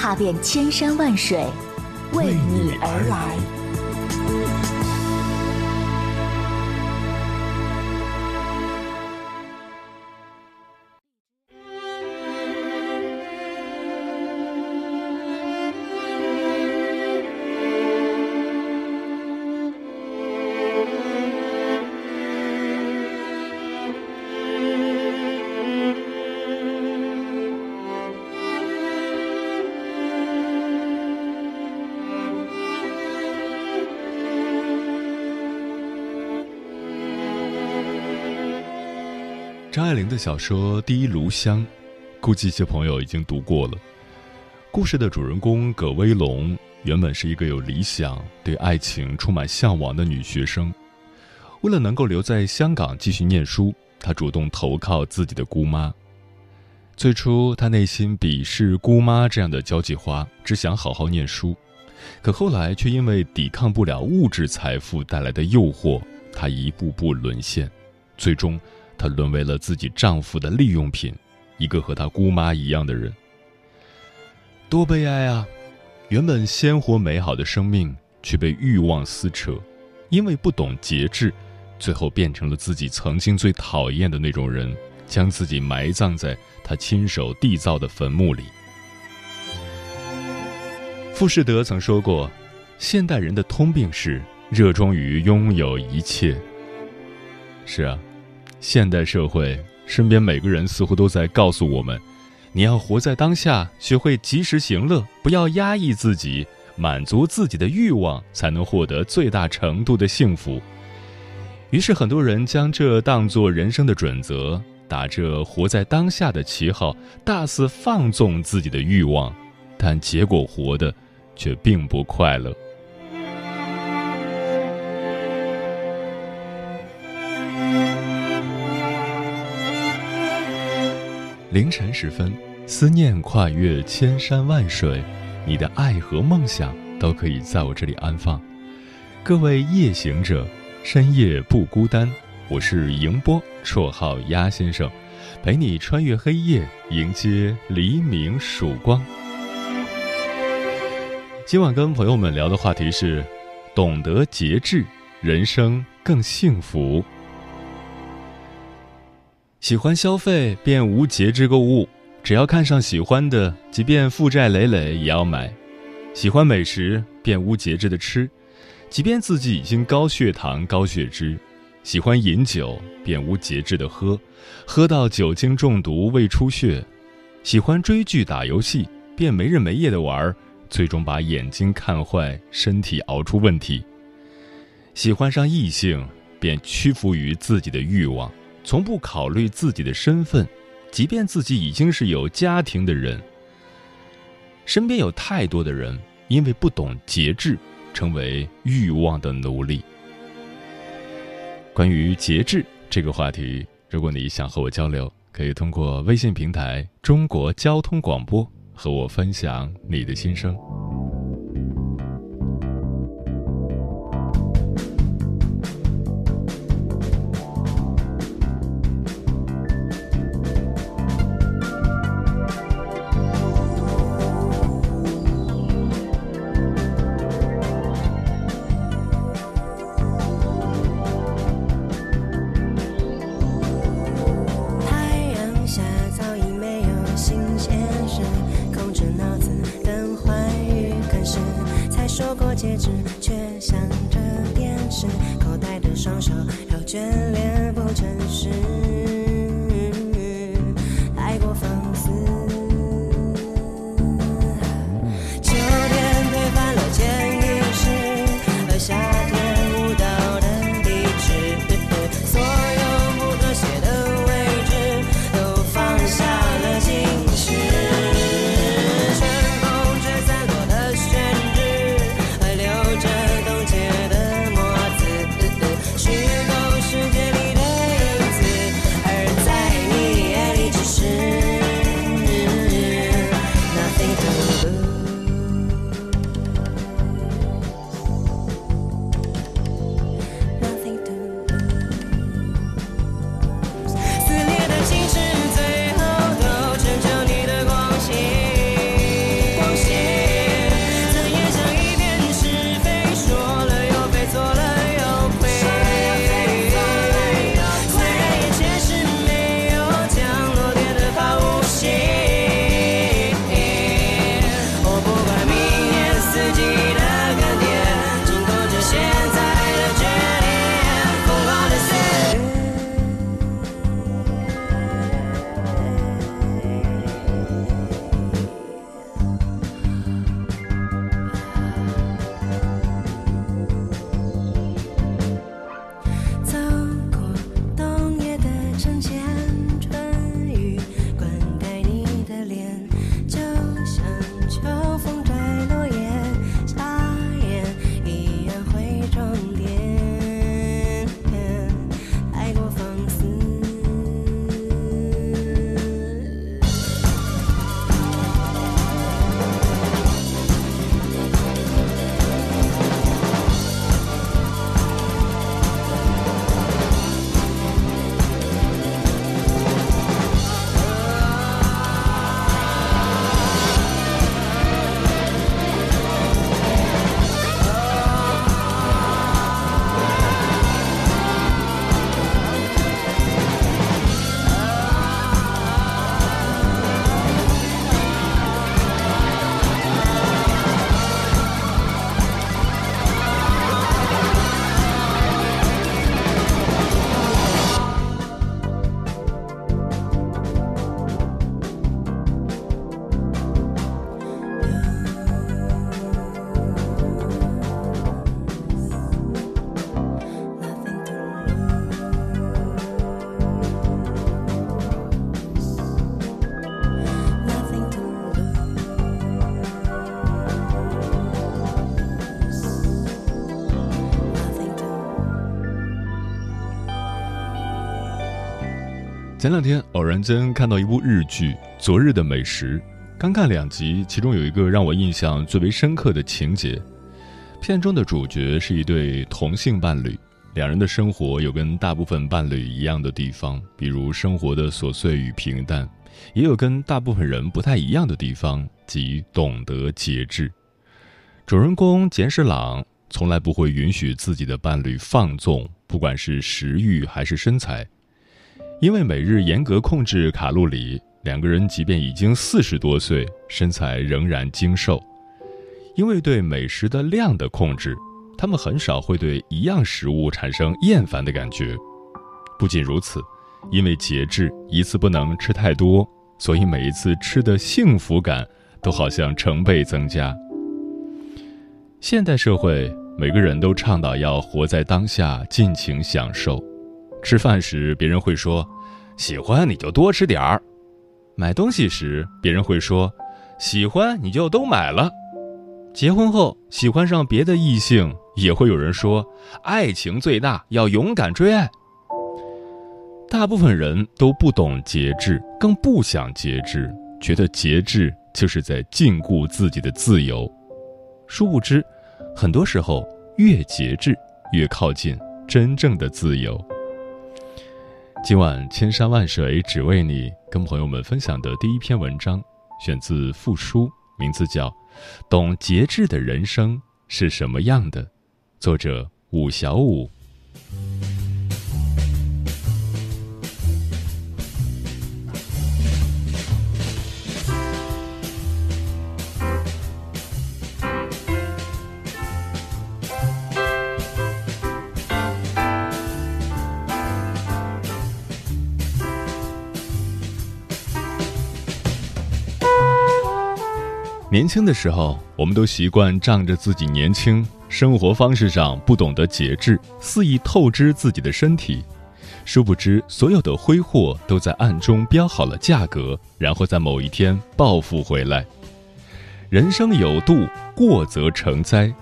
踏遍千山万水，为你而来。爱玲的小说《第一炉香》，估计一些朋友已经读过了。故事的主人公葛威龙原本是一个有理想、对爱情充满向往的女学生。为了能够留在香港继续念书，她主动投靠自己的姑妈。最初，她内心鄙视姑妈这样的交际花，只想好好念书。可后来，却因为抵抗不了物质财富带来的诱惑，她一步步沦陷，最终。她沦为了自己丈夫的利用品，一个和她姑妈一样的人。多悲哀啊！原本鲜活美好的生命却被欲望撕扯，因为不懂节制，最后变成了自己曾经最讨厌的那种人，将自己埋葬在他亲手缔造的坟墓里。富士德曾说过：“现代人的通病是热衷于拥有一切。”是啊。现代社会，身边每个人似乎都在告诉我们：你要活在当下，学会及时行乐，不要压抑自己，满足自己的欲望，才能获得最大程度的幸福。于是，很多人将这当作人生的准则，打着活在当下的旗号，大肆放纵自己的欲望，但结果活的却并不快乐。凌晨时分，思念跨越千山万水，你的爱和梦想都可以在我这里安放。各位夜行者，深夜不孤单。我是迎波，绰号鸭先生，陪你穿越黑夜，迎接黎明曙光。今晚跟朋友们聊的话题是：懂得节制，人生更幸福。喜欢消费便无节制购物，只要看上喜欢的，即便负债累累也要买；喜欢美食便无节制的吃，即便自己已经高血糖高血脂；喜欢饮酒便无节制的喝，喝到酒精中毒胃出血；喜欢追剧打游戏便没日没夜的玩，最终把眼睛看坏，身体熬出问题；喜欢上异性便屈服于自己的欲望。从不考虑自己的身份，即便自己已经是有家庭的人。身边有太多的人因为不懂节制，成为欲望的奴隶。关于节制这个话题，如果你想和我交流，可以通过微信平台“中国交通广播”和我分享你的心声。前两天偶然间看到一部日剧《昨日的美食》，刚看两集，其中有一个让我印象最为深刻的情节。片中的主角是一对同性伴侣，两人的生活有跟大部分伴侣一样的地方，比如生活的琐碎与平淡，也有跟大部分人不太一样的地方，即懂得节制。主人公简史朗从来不会允许自己的伴侣放纵，不管是食欲还是身材。因为每日严格控制卡路里，两个人即便已经四十多岁，身材仍然精瘦。因为对美食的量的控制，他们很少会对一样食物产生厌烦的感觉。不仅如此，因为节制，一次不能吃太多，所以每一次吃的幸福感都好像成倍增加。现代社会，每个人都倡导要活在当下，尽情享受。吃饭时，别人会说：“喜欢你就多吃点儿。”买东西时，别人会说：“喜欢你就都买了。”结婚后，喜欢上别的异性，也会有人说：“爱情最大，要勇敢追爱。”大部分人都不懂节制，更不想节制，觉得节制就是在禁锢自己的自由。殊不知，很多时候越节制，越靠近真正的自由。今晚千山万水只为你，跟朋友们分享的第一篇文章，选自复书，名字叫《懂节制的人生是什么样的》，作者武小武。年轻的时候，我们都习惯仗着自己年轻，生活方式上不懂得节制，肆意透支自己的身体。殊不知，所有的挥霍都在暗中标好了价格，然后在某一天报复回来。人生有度，过则成灾。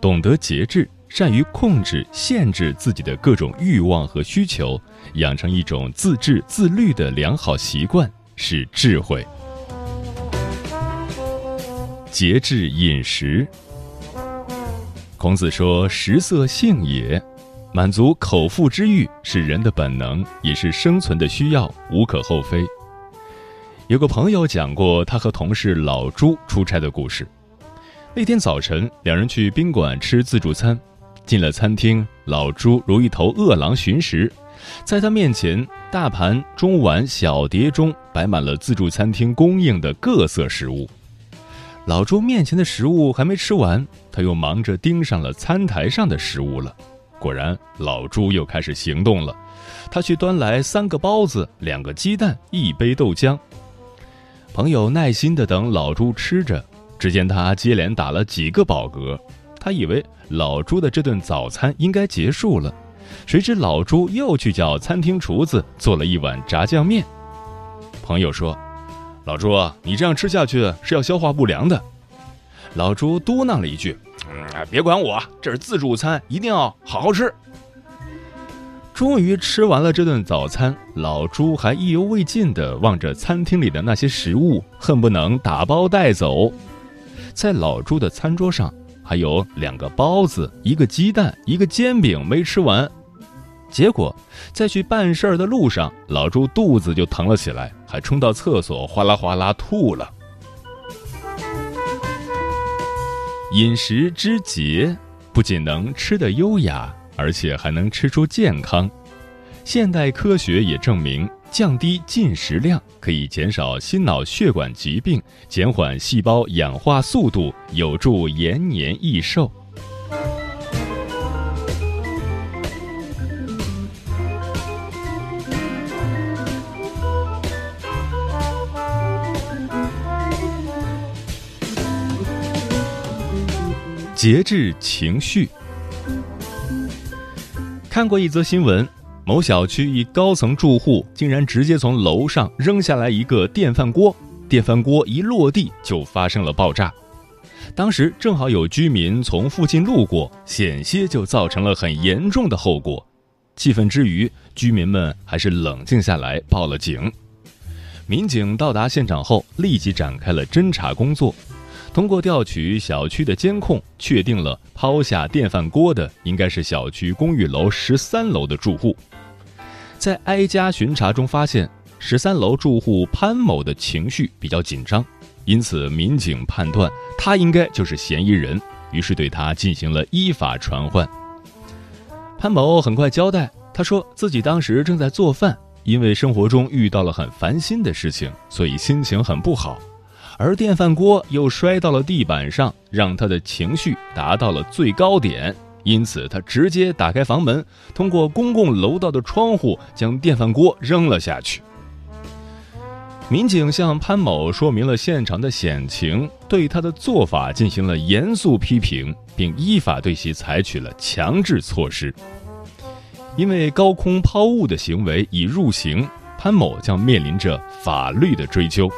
懂得节制，善于控制、限制自己的各种欲望和需求，养成一种自制自律的良好习惯，是智慧。节制饮食。孔子说：“食色，性也。”满足口腹之欲是人的本能，也是生存的需要，无可厚非。有个朋友讲过他和同事老朱出差的故事。那天早晨，两人去宾馆吃自助餐，进了餐厅，老朱如一头饿狼寻食，在他面前，大盘、中碗、小碟中摆满了自助餐厅供应的各色食物。老朱面前的食物还没吃完，他又忙着盯上了餐台上的食物了。果然，老朱又开始行动了。他去端来三个包子、两个鸡蛋、一杯豆浆。朋友耐心地等老朱吃着，只见他接连打了几个饱嗝。他以为老朱的这顿早餐应该结束了，谁知老朱又去叫餐厅厨子做了一碗炸酱面。朋友说。老朱，你这样吃下去是要消化不良的。老朱嘟囔了一句：“嗯，别管我，这是自助餐，一定要好好吃。”终于吃完了这顿早餐，老朱还意犹未尽地望着餐厅里的那些食物，恨不能打包带走。在老朱的餐桌上还有两个包子、一个鸡蛋、一个煎饼没吃完。结果，在去办事儿的路上，老朱肚子就疼了起来，还冲到厕所哗啦哗啦吐了。饮食之节，不仅能吃得优雅，而且还能吃出健康。现代科学也证明，降低进食量可以减少心脑血管疾病，减缓细胞氧化速度，有助延年益寿。节制情绪。看过一则新闻，某小区一高层住户竟然直接从楼上扔下来一个电饭锅，电饭锅一落地就发生了爆炸。当时正好有居民从附近路过，险些就造成了很严重的后果。气愤之余，居民们还是冷静下来报了警。民警到达现场后，立即展开了侦查工作。通过调取小区的监控，确定了抛下电饭锅的应该是小区公寓楼十三楼的住户。在挨家巡查中发现，十三楼住户潘某的情绪比较紧张，因此民警判断他应该就是嫌疑人，于是对他进行了依法传唤。潘某很快交代，他说自己当时正在做饭，因为生活中遇到了很烦心的事情，所以心情很不好。而电饭锅又摔到了地板上，让他的情绪达到了最高点，因此他直接打开房门，通过公共楼道的窗户将电饭锅扔了下去。民警向潘某说明了现场的险情，对他的做法进行了严肃批评，并依法对其采取了强制措施。因为高空抛物的行为已入刑，潘某将面临着法律的追究。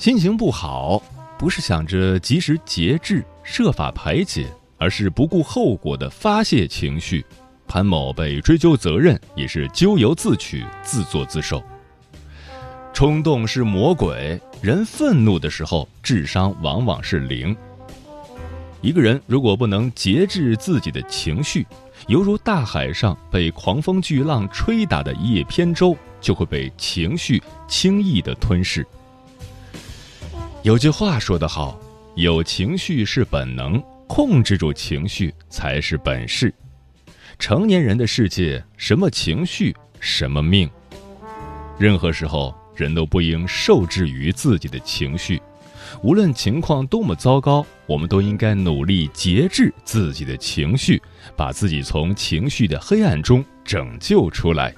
心情不好，不是想着及时节制、设法排解，而是不顾后果的发泄情绪。潘某被追究责任，也是咎由自取、自作自受。冲动是魔鬼，人愤怒的时候，智商往往是零。一个人如果不能节制自己的情绪，犹如大海上被狂风巨浪吹打的一叶扁舟，就会被情绪轻易的吞噬。有句话说得好，有情绪是本能，控制住情绪才是本事。成年人的世界，什么情绪，什么命。任何时候，人都不应受制于自己的情绪。无论情况多么糟糕，我们都应该努力节制自己的情绪，把自己从情绪的黑暗中拯救出来。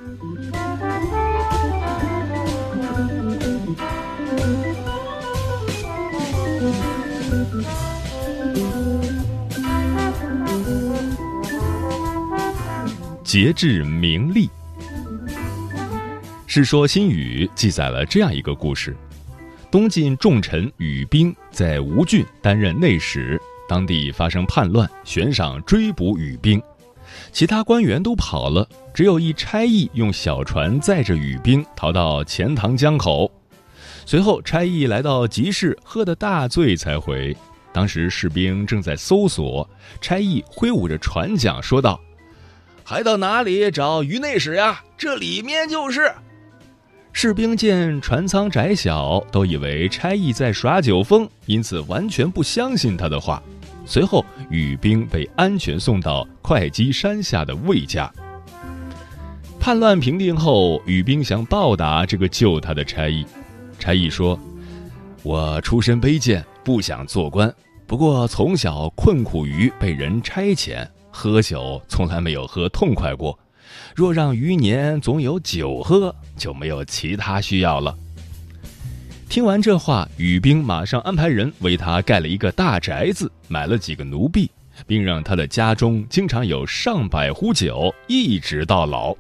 节制名利，《世说新语》记载了这样一个故事：东晋重臣羽兵在吴郡担任内史，当地发生叛乱，悬赏追捕羽兵，其他官员都跑了，只有一差役用小船载着羽兵逃到钱塘江口。随后，差役来到集市，喝得大醉才回。当时士兵正在搜索，差役挥舞着船桨说道。还到哪里找于内史呀？这里面就是。士兵见船舱窄小，都以为差役在耍酒疯，因此完全不相信他的话。随后，羽兵被安全送到会稽山下的魏家。叛乱平定后，羽兵想报答这个救他的差役。差役说：“我出身卑贱，不想做官，不过从小困苦于被人差遣。”喝酒从来没有喝痛快过，若让余年总有酒喝，就没有其他需要了。听完这话，雨兵马上安排人为他盖了一个大宅子，买了几个奴婢，并让他的家中经常有上百壶酒，一直到老。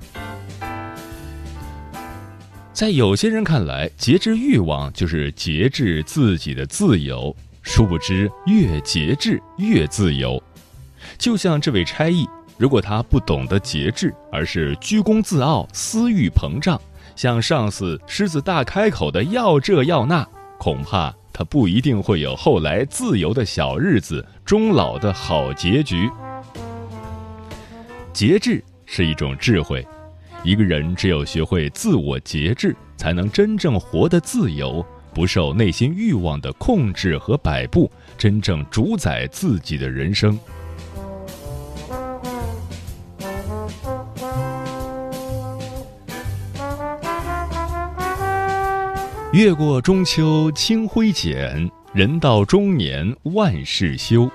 在有些人看来，节制欲望就是节制自己的自由，殊不知越节制越自由。就像这位差役，如果他不懂得节制，而是居功自傲、私欲膨胀，向上司狮子大开口的要这要那，恐怕他不一定会有后来自由的小日子、终老的好结局。节制是一种智慧，一个人只有学会自我节制，才能真正活得自由，不受内心欲望的控制和摆布，真正主宰自己的人生。越过中秋清辉减，人到中年万事休。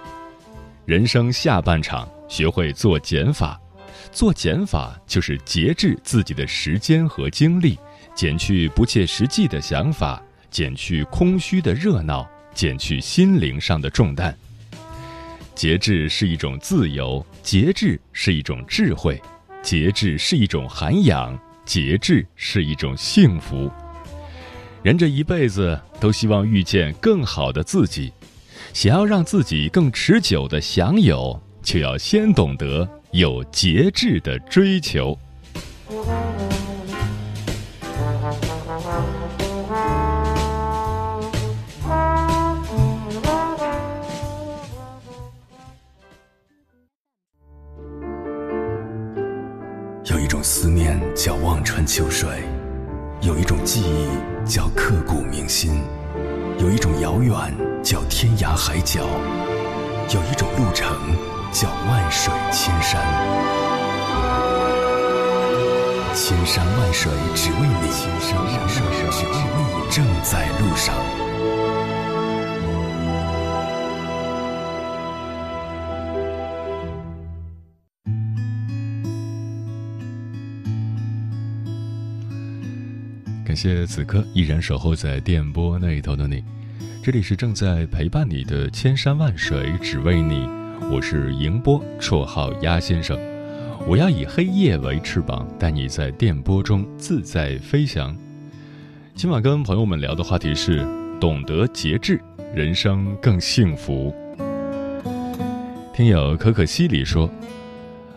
人生下半场，学会做减法。做减法就是节制自己的时间和精力，减去不切实际的想法，减去空虚的热闹，减去心灵上的重担。节制是一种自由，节制是一种智慧，节制是一种涵养，节制是一种幸福。人这一辈子都希望遇见更好的自己，想要让自己更持久的享有，就要先懂得有节制的追求。海角，有一种路程叫万水千山。千山万水只为你，千山万水只为你，正在路上。感谢此刻依然守候在电波那一头的你，这里是正在陪伴你的千山万水只为你，我是迎波，绰号鸭先生。我要以黑夜为翅膀，带你在电波中自在飞翔。今晚跟朋友们聊的话题是：懂得节制，人生更幸福。听友可可西里说，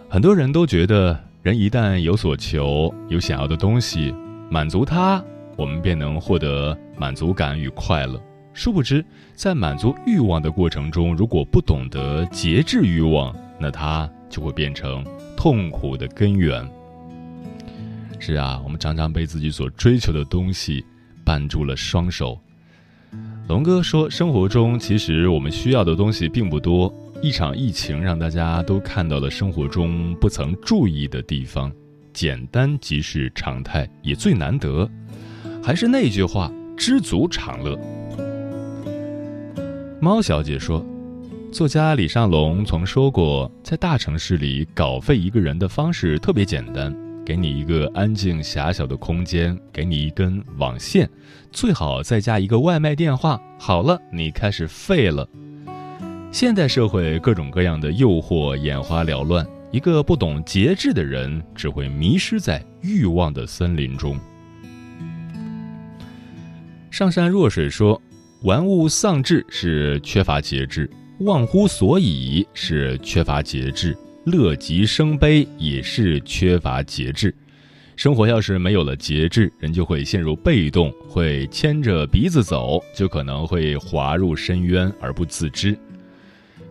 很多人都觉得，人一旦有所求，有想要的东西。满足它，我们便能获得满足感与快乐。殊不知，在满足欲望的过程中，如果不懂得节制欲望，那它就会变成痛苦的根源。是啊，我们常常被自己所追求的东西绊住了双手。龙哥说，生活中其实我们需要的东西并不多。一场疫情让大家都看到了生活中不曾注意的地方。简单即是常态，也最难得。还是那句话，知足常乐。猫小姐说，作家李尚龙曾说过，在大城市里稿费一个人的方式特别简单：给你一个安静狭小的空间，给你一根网线，最好再加一个外卖电话。好了，你开始废了。现代社会各种各样的诱惑眼花缭乱。一个不懂节制的人，只会迷失在欲望的森林中。上善若水说：“玩物丧志是缺乏节制，忘乎所以是缺乏节制，乐极生悲也是缺乏节制。生活要是没有了节制，人就会陷入被动，会牵着鼻子走，就可能会滑入深渊而不自知。”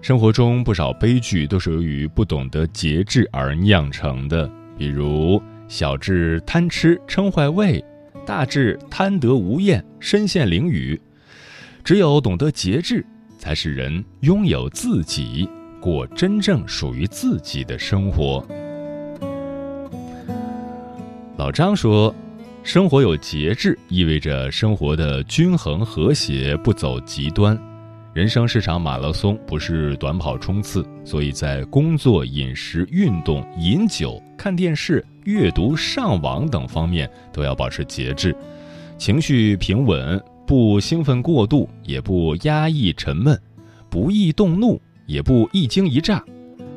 生活中不少悲剧都是由于不懂得节制而酿成的，比如小至贪吃撑坏胃，大至贪得无厌身陷囹圄。只有懂得节制，才使人拥有自己，过真正属于自己的生活。老张说：“生活有节制，意味着生活的均衡和谐，不走极端。”人生是场马拉松，不是短跑冲刺，所以在工作、饮食、运动、饮酒、看电视、阅读、上网等方面都要保持节制，情绪平稳，不兴奋过度，也不压抑沉闷，不易动怒，也不一惊一乍，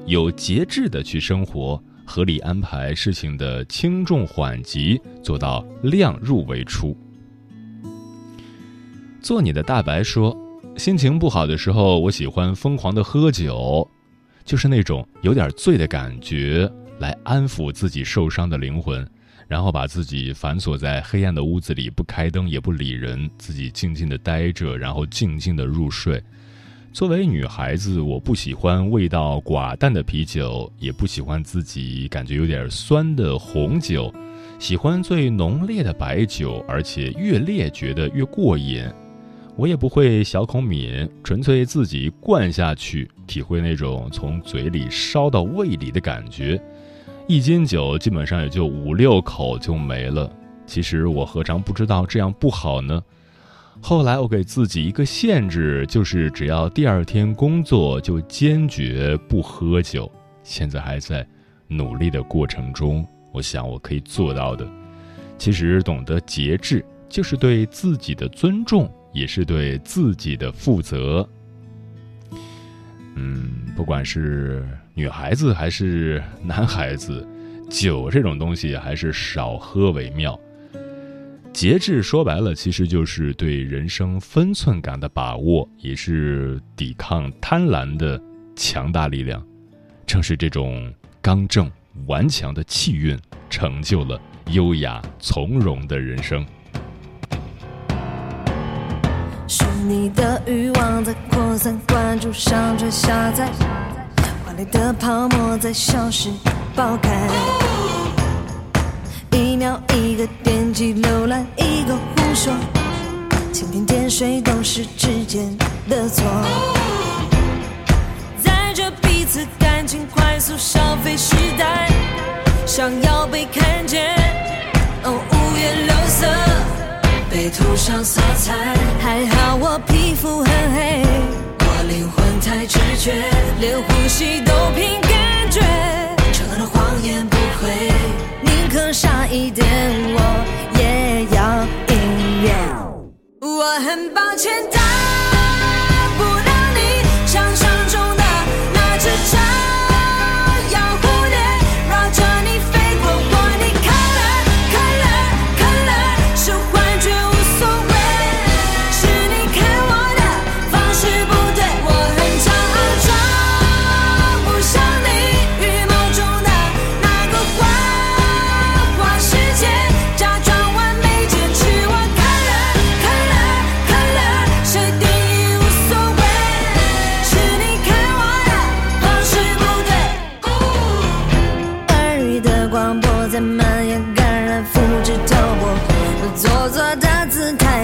有节制的去生活，合理安排事情的轻重缓急，做到量入为出。做你的大白说。心情不好的时候，我喜欢疯狂的喝酒，就是那种有点醉的感觉，来安抚自己受伤的灵魂，然后把自己反锁在黑暗的屋子里，不开灯也不理人，自己静静的待着，然后静静的入睡。作为女孩子，我不喜欢味道寡淡的啤酒，也不喜欢自己感觉有点酸的红酒，喜欢最浓烈的白酒，而且越烈觉得越过瘾。我也不会小口抿，纯粹自己灌下去，体会那种从嘴里烧到胃里的感觉。一斤酒基本上也就五六口就没了。其实我何尝不知道这样不好呢？后来我给自己一个限制，就是只要第二天工作就坚决不喝酒。现在还在努力的过程中，我想我可以做到的。其实懂得节制，就是对自己的尊重。也是对自己的负责。嗯，不管是女孩子还是男孩子，酒这种东西还是少喝为妙。节制说白了，其实就是对人生分寸感的把握，也是抵抗贪婪的强大力量。正是这种刚正顽强的气韵，成就了优雅从容的人生。是你的欲望在扩散，关注上传下载，华丽的泡沫在消失爆开，一秒一个点击浏览，一个胡说，蜻蜓点水都是指尖的错，在这彼此感情快速消费时代，想要被看见，哦，五颜六色。被涂上色彩，还好直觉，连呼吸都凭感觉。承诺的谎言不会，宁可傻一点，我也要音乐。我很抱歉但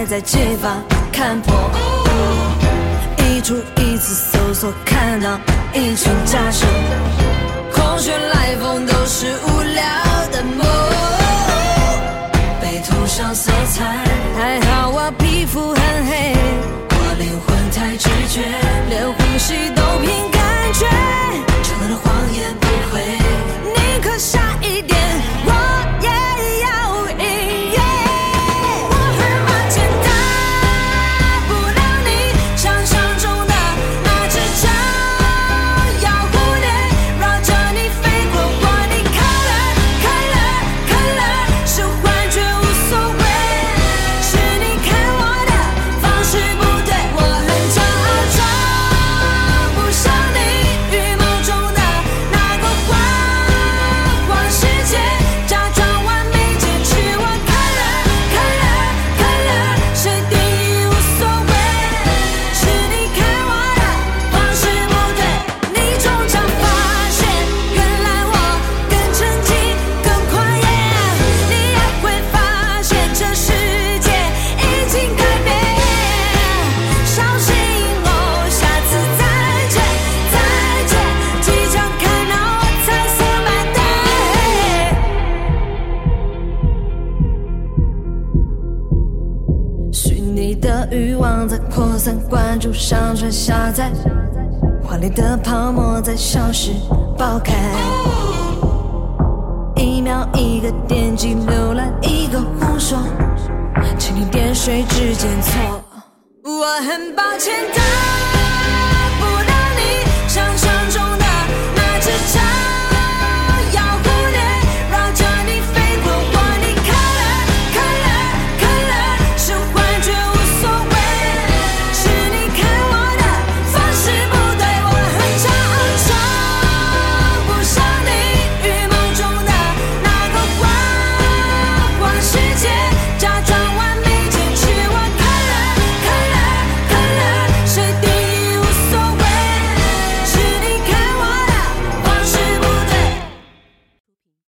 在街坊看破，一出一次搜索，看到一群假设，空穴来风都是无聊的梦。被涂上色彩，还好我皮肤很黑，我灵魂太直觉，连呼吸里的泡沫在消失、爆开。一秒一个点击浏览，一个胡说，蜻蜓点水之间错。我很抱歉。的。